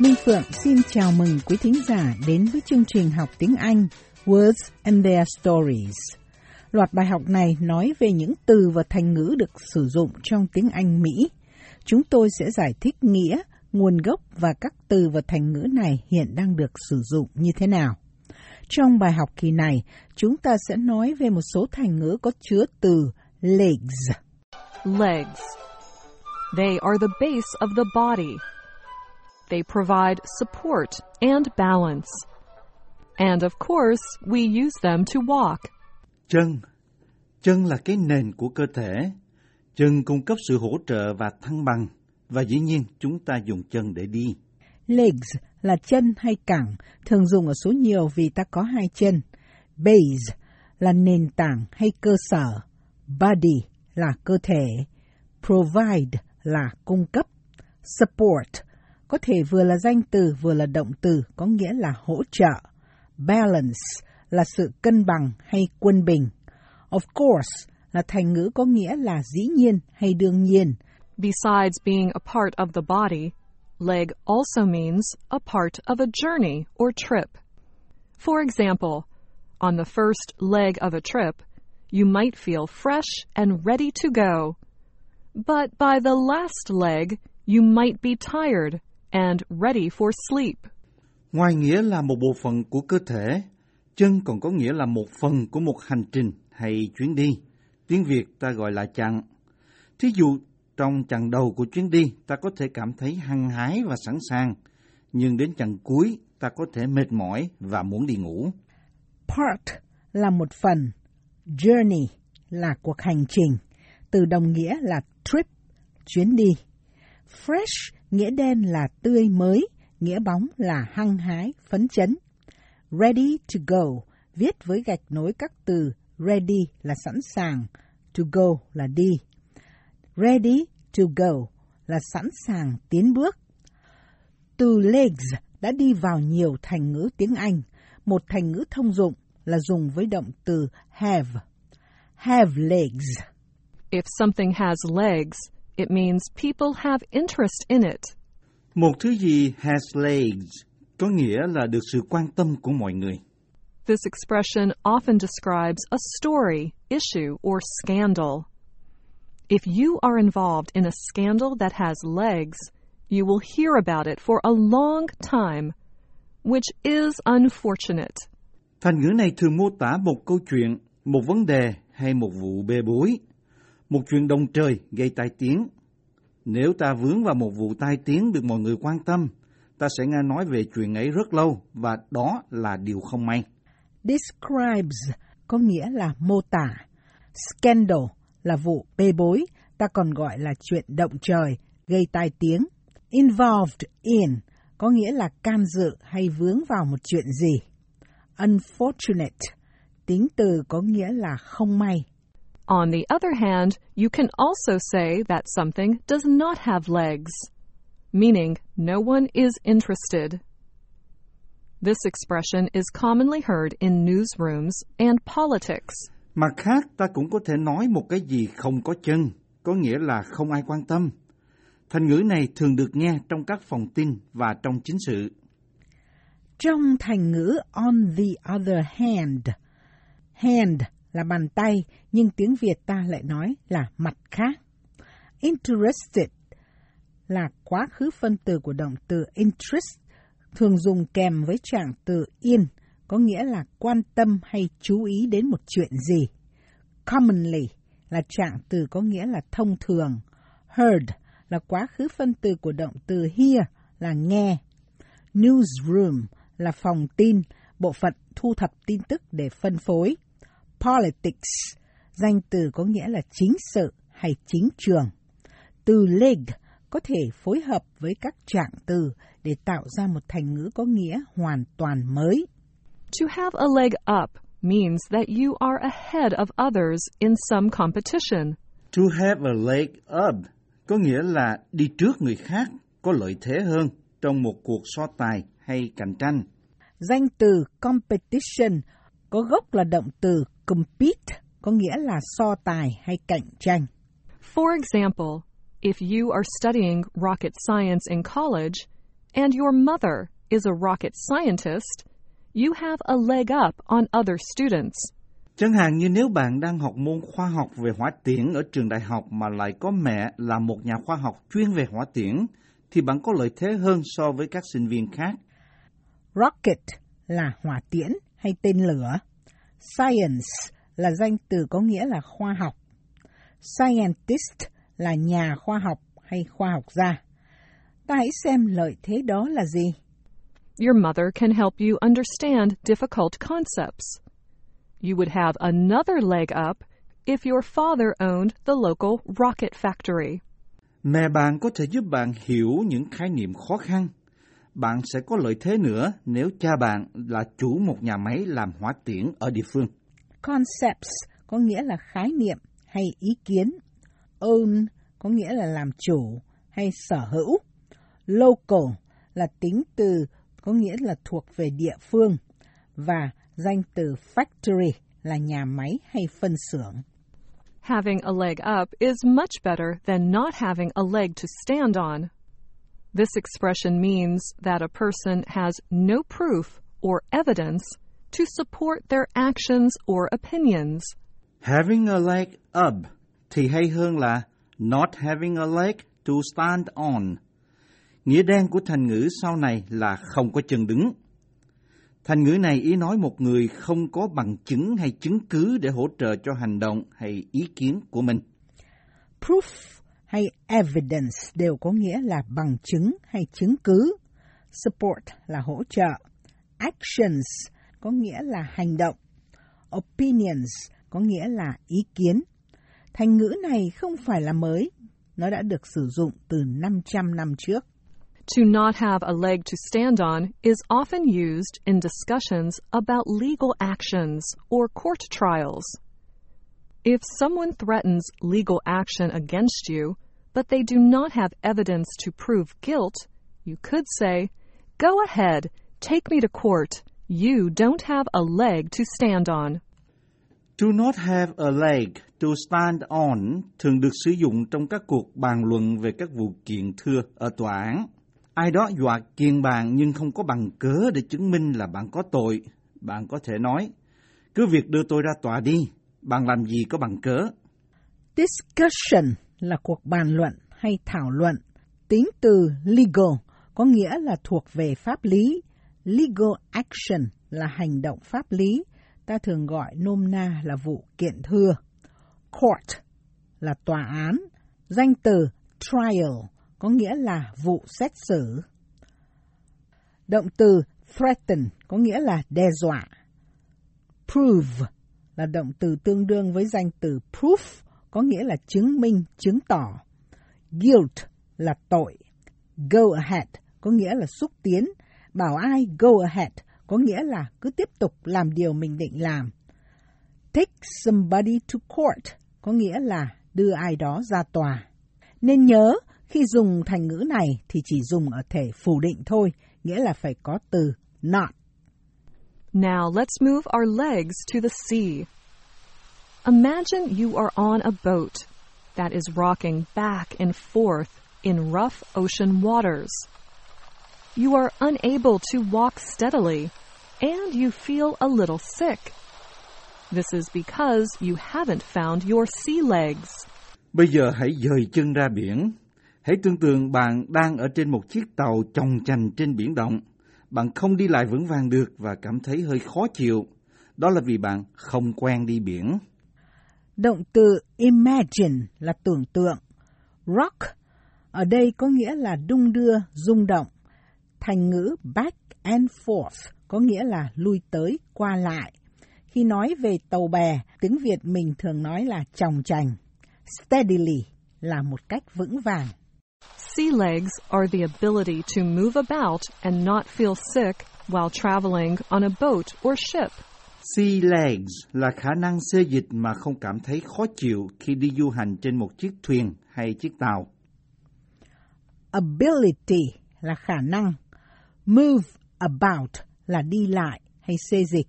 Minh Phượng xin chào mừng quý thính giả đến với chương trình học tiếng Anh Words and Their Stories. Loạt bài học này nói về những từ và thành ngữ được sử dụng trong tiếng Anh Mỹ. Chúng tôi sẽ giải thích nghĩa, nguồn gốc và các từ và thành ngữ này hiện đang được sử dụng như thế nào. Trong bài học kỳ này, chúng ta sẽ nói về một số thành ngữ có chứa từ legs. Legs. They are the base of the body. They provide support and balance. And of course, we use them to walk. Chân. Chân là cái nền của cơ thể. Chân cung cấp sự hỗ trợ và thăng bằng. Và dĩ nhiên, chúng ta dùng chân để đi. Legs là chân hay cẳng, thường dùng ở số nhiều vì ta có hai chân. Base là nền tảng hay cơ sở. Body là cơ thể. Provide là cung cấp. Support có thể vừa là danh từ vừa là động từ có nghĩa là hỗ trợ. Balance là sự cân bằng hay quân bình. Of course là thành ngữ có nghĩa là dĩ nhiên hay đương nhiên. Besides being a part of the body, leg also means a part of a journey or trip. For example, on the first leg of a trip, you might feel fresh and ready to go. But by the last leg, you might be tired and ready for sleep. Ngoài nghĩa là một bộ phận của cơ thể, chân còn có nghĩa là một phần của một hành trình hay chuyến đi. Tiếng Việt ta gọi là chặng. Thí dụ, trong chặng đầu của chuyến đi, ta có thể cảm thấy hăng hái và sẵn sàng, nhưng đến chặng cuối, ta có thể mệt mỏi và muốn đi ngủ. Part là một phần, journey là cuộc hành trình, từ đồng nghĩa là trip, chuyến đi. Fresh nghĩa đen là tươi mới, nghĩa bóng là hăng hái, phấn chấn. Ready to go, viết với gạch nối các từ ready là sẵn sàng, to go là đi. Ready to go là sẵn sàng tiến bước. Từ legs đã đi vào nhiều thành ngữ tiếng Anh. Một thành ngữ thông dụng là dùng với động từ have. Have legs. If something has legs, it means people have interest in it. Một thứ gì has legs có nghĩa là được sự quan tâm của mọi người. This expression often describes a story, issue, or scandal. If you are involved in a scandal that has legs, you will hear about it for a long time, which is unfortunate. Thành ngữ này thường mô tả một câu chuyện, một vấn đề hay một vụ bê bối, một chuyện đồng trời gây tai tiếng. Nếu ta vướng vào một vụ tai tiếng được mọi người quan tâm, ta sẽ nghe nói về chuyện ấy rất lâu và đó là điều không may. Describes có nghĩa là mô tả. Scandal là vụ bê bối, ta còn gọi là chuyện động trời, gây tai tiếng. Involved in có nghĩa là can dự hay vướng vào một chuyện gì. Unfortunate, tính từ có nghĩa là không may. On the other hand, you can also say that something does not have legs, meaning no one is interested. This expression is commonly heard in newsrooms and politics. Mặt khác, ta cũng có thể nói một cái gì không có chân, có nghĩa là không ai quan tâm. Thành ngữ này thường được nghe trong các phòng tin và trong chính sự. Trong thành ngữ on the other hand, hand là bàn tay, nhưng tiếng Việt ta lại nói là mặt khác. Interested là quá khứ phân từ của động từ interest, thường dùng kèm với trạng từ in, có nghĩa là quan tâm hay chú ý đến một chuyện gì. Commonly là trạng từ có nghĩa là thông thường. Heard là quá khứ phân từ của động từ hear là nghe. Newsroom là phòng tin, bộ phận thu thập tin tức để phân phối. Politics, danh từ có nghĩa là chính sự hay chính trường. Từ leg có thể phối hợp với các trạng từ để tạo ra một thành ngữ có nghĩa hoàn toàn mới. To have a leg up means that you are ahead of others in some competition. To have a leg up có nghĩa là đi trước người khác, có lợi thế hơn trong một cuộc so tài hay cạnh tranh. Danh từ competition có gốc là động từ compete, có nghĩa là so tài hay cạnh tranh. For example, if you are studying rocket science in college, and your mother is a rocket scientist, you have a leg up on other students. Chẳng hạn như nếu bạn đang học môn khoa học về hỏa tiễn ở trường đại học mà lại có mẹ là một nhà khoa học chuyên về hỏa tiễn, thì bạn có lợi thế hơn so với các sinh viên khác. Rocket là hỏa tiễn hay tên lửa. Science là danh từ có nghĩa là khoa học. Scientist là nhà khoa học hay khoa học gia. Ta hãy xem lợi thế đó là gì. Your mother can help you understand difficult concepts. You would have another leg up if your father owned the local rocket factory. Mẹ bạn có thể giúp bạn hiểu những khái niệm khó khăn. Bạn sẽ có lợi thế nữa nếu cha bạn là chủ một nhà máy làm hỏa tiễn ở địa phương. Concepts có nghĩa là khái niệm hay ý kiến. Own có nghĩa là làm chủ hay sở hữu. Local là tính từ có nghĩa là thuộc về địa phương. Và danh từ factory là nhà máy hay phân xưởng. Having a leg up is much better than not having a leg to stand on. This expression means that a person has no proof or evidence to support their actions or opinions. Having a leg up thì hay hơn là not having a leg to stand on. Nghĩa đen của thành ngữ sau này là không có chân đứng. Thành ngữ này ý nói một người không có bằng chứng hay chứng cứ để hỗ trợ cho hành động hay ý kiến của mình. Proof hay evidence đều có nghĩa là bằng chứng hay chứng cứ. Support là hỗ trợ. Actions có nghĩa là hành động. Opinions có nghĩa là ý kiến. Thành ngữ này không phải là mới, nó đã được sử dụng từ 500 năm trước. To not have a leg to stand on is often used in discussions about legal actions or court trials. If someone threatens legal action against you, but they do not have evidence to prove guilt, you could say, Go ahead, take me to court. You don't have a leg to stand on. Do not have a leg to stand on thường được sử dụng trong các cuộc bàn luận về các vụ kiện thưa ở tòa án. Ai đó dọa kiện bạn nhưng không có bằng cớ để chứng minh là bạn có tội. Bạn có thể nói, cứ việc đưa tôi ra tòa đi, bạn làm gì có bằng cớ. Discussion là cuộc bàn luận hay thảo luận. Tính từ legal có nghĩa là thuộc về pháp lý. Legal action là hành động pháp lý. Ta thường gọi nôm na là vụ kiện thưa. Court là tòa án. Danh từ trial có nghĩa là vụ xét xử. Động từ threaten có nghĩa là đe dọa. Prove là động từ tương đương với danh từ proof có nghĩa là chứng minh, chứng tỏ. Guilt là tội. Go ahead có nghĩa là xúc tiến. Bảo ai go ahead có nghĩa là cứ tiếp tục làm điều mình định làm. Take somebody to court có nghĩa là đưa ai đó ra tòa. Nên nhớ, khi dùng thành ngữ này thì chỉ dùng ở thể phủ định thôi, nghĩa là phải có từ not. Now let's move our legs to the sea. Imagine you are on a boat that is rocking back and forth in rough ocean waters. You are unable to walk steadily and you feel a little sick. This is because you haven't found your sea legs. Bây giờ hãy dời chân ra biển. Hãy tưởng tượng bạn đang ở trên một chiếc tàu chồng chành trên biển động. Bạn không đi lại vững vàng được và cảm thấy hơi khó chịu. Đó là vì bạn không quen đi biển. Động từ imagine là tưởng tượng. Rock ở đây có nghĩa là đung đưa, rung động. Thành ngữ back and forth có nghĩa là lui tới, qua lại. Khi nói về tàu bè, tiếng Việt mình thường nói là tròng chành. Steadily là một cách vững vàng. Sea legs are the ability to move about and not feel sick while traveling on a boat or ship. Sea legs là khả năng xê dịch mà không cảm thấy khó chịu khi đi du hành trên một chiếc thuyền hay chiếc tàu. Ability là khả năng. Move about là đi lại hay xê dịch.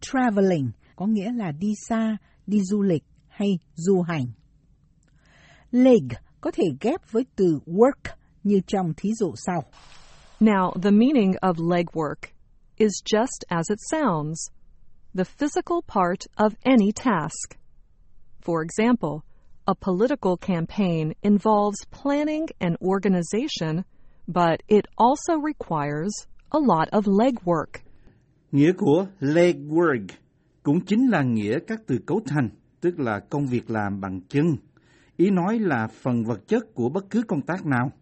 Traveling có nghĩa là đi xa, đi du lịch hay du hành. Leg có thể ghép với từ work như trong thí dụ sau. Now, the meaning of leg work is just as it sounds the physical part of any task. For example, a political campaign involves planning and organization, but it also requires a lot of leg work. Nghĩa của legwork cũng chính là nghĩa các từ cấu thành, tức là công việc làm bằng chân. Ý nói là phần vật chất của bất cứ công tác nào.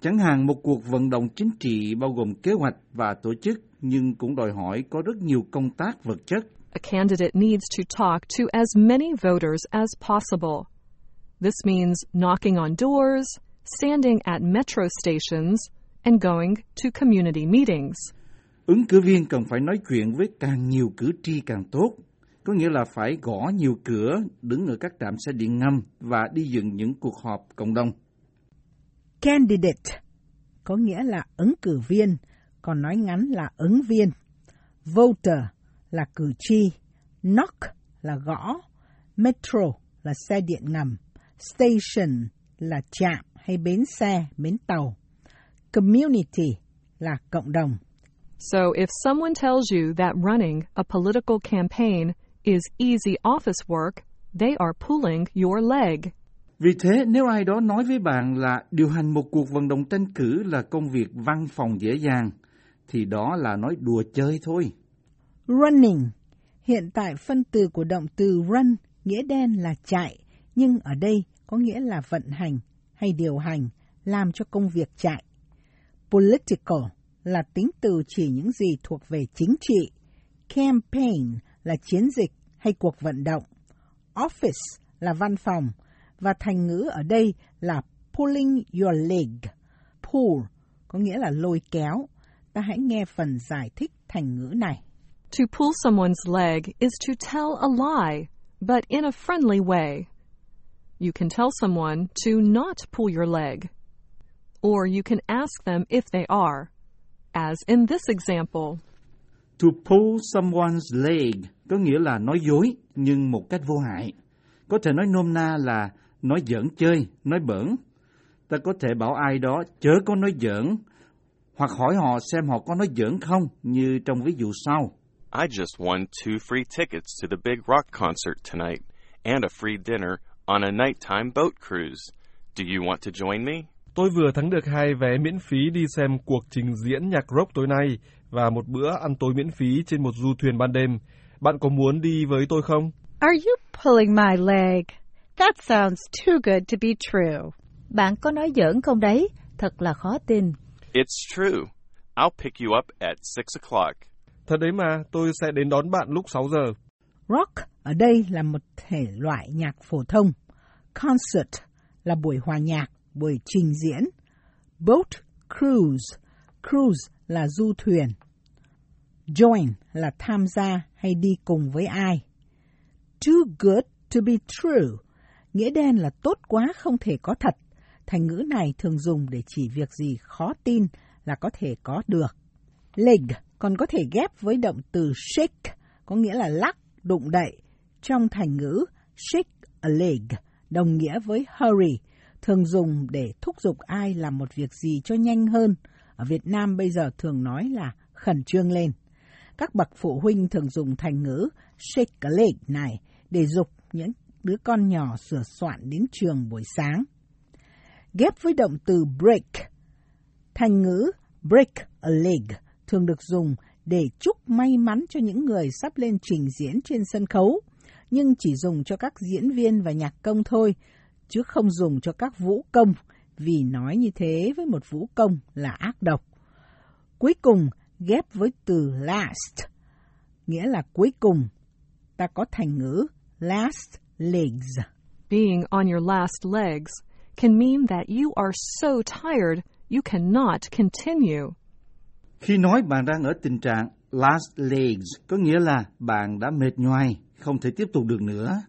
Chẳng hạn một cuộc vận động chính trị bao gồm kế hoạch và tổ chức nhưng cũng đòi hỏi có rất nhiều công tác vật chất. A candidate needs to talk to as many voters as possible. This means knocking on doors, standing at metro stations, and going to community meetings. Ứng cử viên cần phải nói chuyện với càng nhiều cử tri càng tốt, có nghĩa là phải gõ nhiều cửa, đứng ở các trạm xe điện ngầm và đi dựng những cuộc họp cộng đồng. Candidate có nghĩa là ứng cử viên, còn nói ngắn là ứng viên. Voter là cử tri, knock là gõ, metro là xe điện ngầm, station là trạm hay bến xe, bến tàu, community là cộng đồng. So if someone tells you that running a political campaign is easy office work, they are pulling your leg. Vì thế, nếu ai đó nói với bạn là điều hành một cuộc vận động tranh cử là công việc văn phòng dễ dàng, thì đó là nói đùa chơi thôi. Running Hiện tại phân từ của động từ run nghĩa đen là chạy, nhưng ở đây có nghĩa là vận hành hay điều hành, làm cho công việc chạy. Political là tính từ chỉ những gì thuộc về chính trị. Campaign là chiến dịch hay cuộc vận động. Office là văn phòng và thành ngữ ở đây là pulling your leg. Pull có nghĩa là lôi kéo. Ta hãy nghe phần giải thích thành ngữ này. To pull someone's leg is to tell a lie, but in a friendly way. You can tell someone to not pull your leg. Or you can ask them if they are, as in this example. To pull someone's leg có nghĩa là nói dối nhưng một cách vô hại. Có thể nói nôm na là nói giỡn chơi, nói bỡn. Ta có thể bảo ai đó chớ có nói giỡn, hoặc hỏi họ xem họ có nói giỡn không, như trong ví dụ sau. I just won two free tickets to the big rock concert tonight and a free dinner on a nighttime boat cruise. Do you want to join me? Tôi vừa thắng được hai vé miễn phí đi xem cuộc trình diễn nhạc rock tối nay và một bữa ăn tối miễn phí trên một du thuyền ban đêm. Bạn có muốn đi với tôi không? Are you pulling my leg? That sounds too good to be true. Bạn có nói giỡn không đấy? Thật là khó tin. It's true. I'll pick you up at 6 o'clock. Thật đấy mà, tôi sẽ đến đón bạn lúc 6 giờ. Rock ở đây là một thể loại nhạc phổ thông. Concert là buổi hòa nhạc, buổi trình diễn. Boat cruise, cruise là du thuyền. Join là tham gia hay đi cùng với ai. Too good to be true, nghĩa đen là tốt quá không thể có thật. Thành ngữ này thường dùng để chỉ việc gì khó tin là có thể có được. Leg còn có thể ghép với động từ shake, có nghĩa là lắc, đụng đậy. Trong thành ngữ shake a leg đồng nghĩa với hurry, thường dùng để thúc giục ai làm một việc gì cho nhanh hơn. Ở Việt Nam bây giờ thường nói là khẩn trương lên. Các bậc phụ huynh thường dùng thành ngữ shake a leg này để dục những đứa con nhỏ sửa soạn đến trường buổi sáng. Ghép với động từ break, thành ngữ break a leg thường được dùng để chúc may mắn cho những người sắp lên trình diễn trên sân khấu, nhưng chỉ dùng cho các diễn viên và nhạc công thôi, chứ không dùng cho các vũ công, vì nói như thế với một vũ công là ác độc. Cuối cùng ghép với từ last, nghĩa là cuối cùng. Ta có thành ngữ last legs. Being on your last legs can mean that you are so tired you cannot continue. Khi nói bạn đang ở tình trạng last legs, có nghĩa là bạn đã mệt nhoài, không thể tiếp tục được nữa.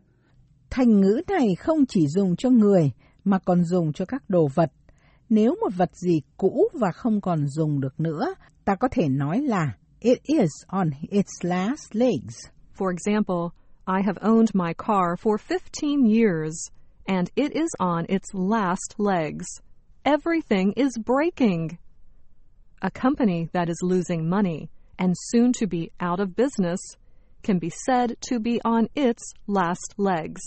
Thành ngữ này không chỉ dùng cho người mà còn dùng cho các đồ vật. Nếu một vật gì cũ và không còn dùng được nữa, ta có thể nói là it is on its last legs. For example, I have owned my car for 15 years and it is on its last legs. Everything is breaking. A company that is losing money and soon to be out of business can be said to be on its last legs.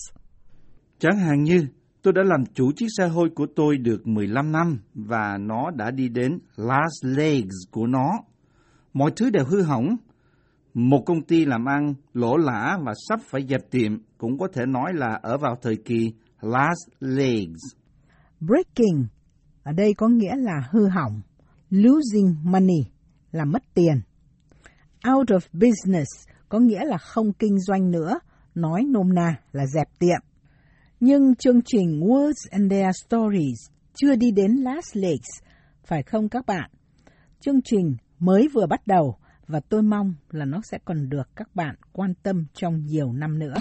Chẳng hạn như, tôi đã làm chủ chiếc xe hôi của tôi được 15 năm và nó đã đi đến last legs của nó. Mọi thứ đều hư hỏng. Một công ty làm ăn lỗ lã và sắp phải dẹp tiệm cũng có thể nói là ở vào thời kỳ last legs. Breaking ở đây có nghĩa là hư hỏng. Losing money là mất tiền. Out of business có nghĩa là không kinh doanh nữa, nói nôm na là dẹp tiệm. Nhưng chương trình Words and Their Stories chưa đi đến last Lakes, phải không các bạn? Chương trình mới vừa bắt đầu và tôi mong là nó sẽ còn được các bạn quan tâm trong nhiều năm nữa.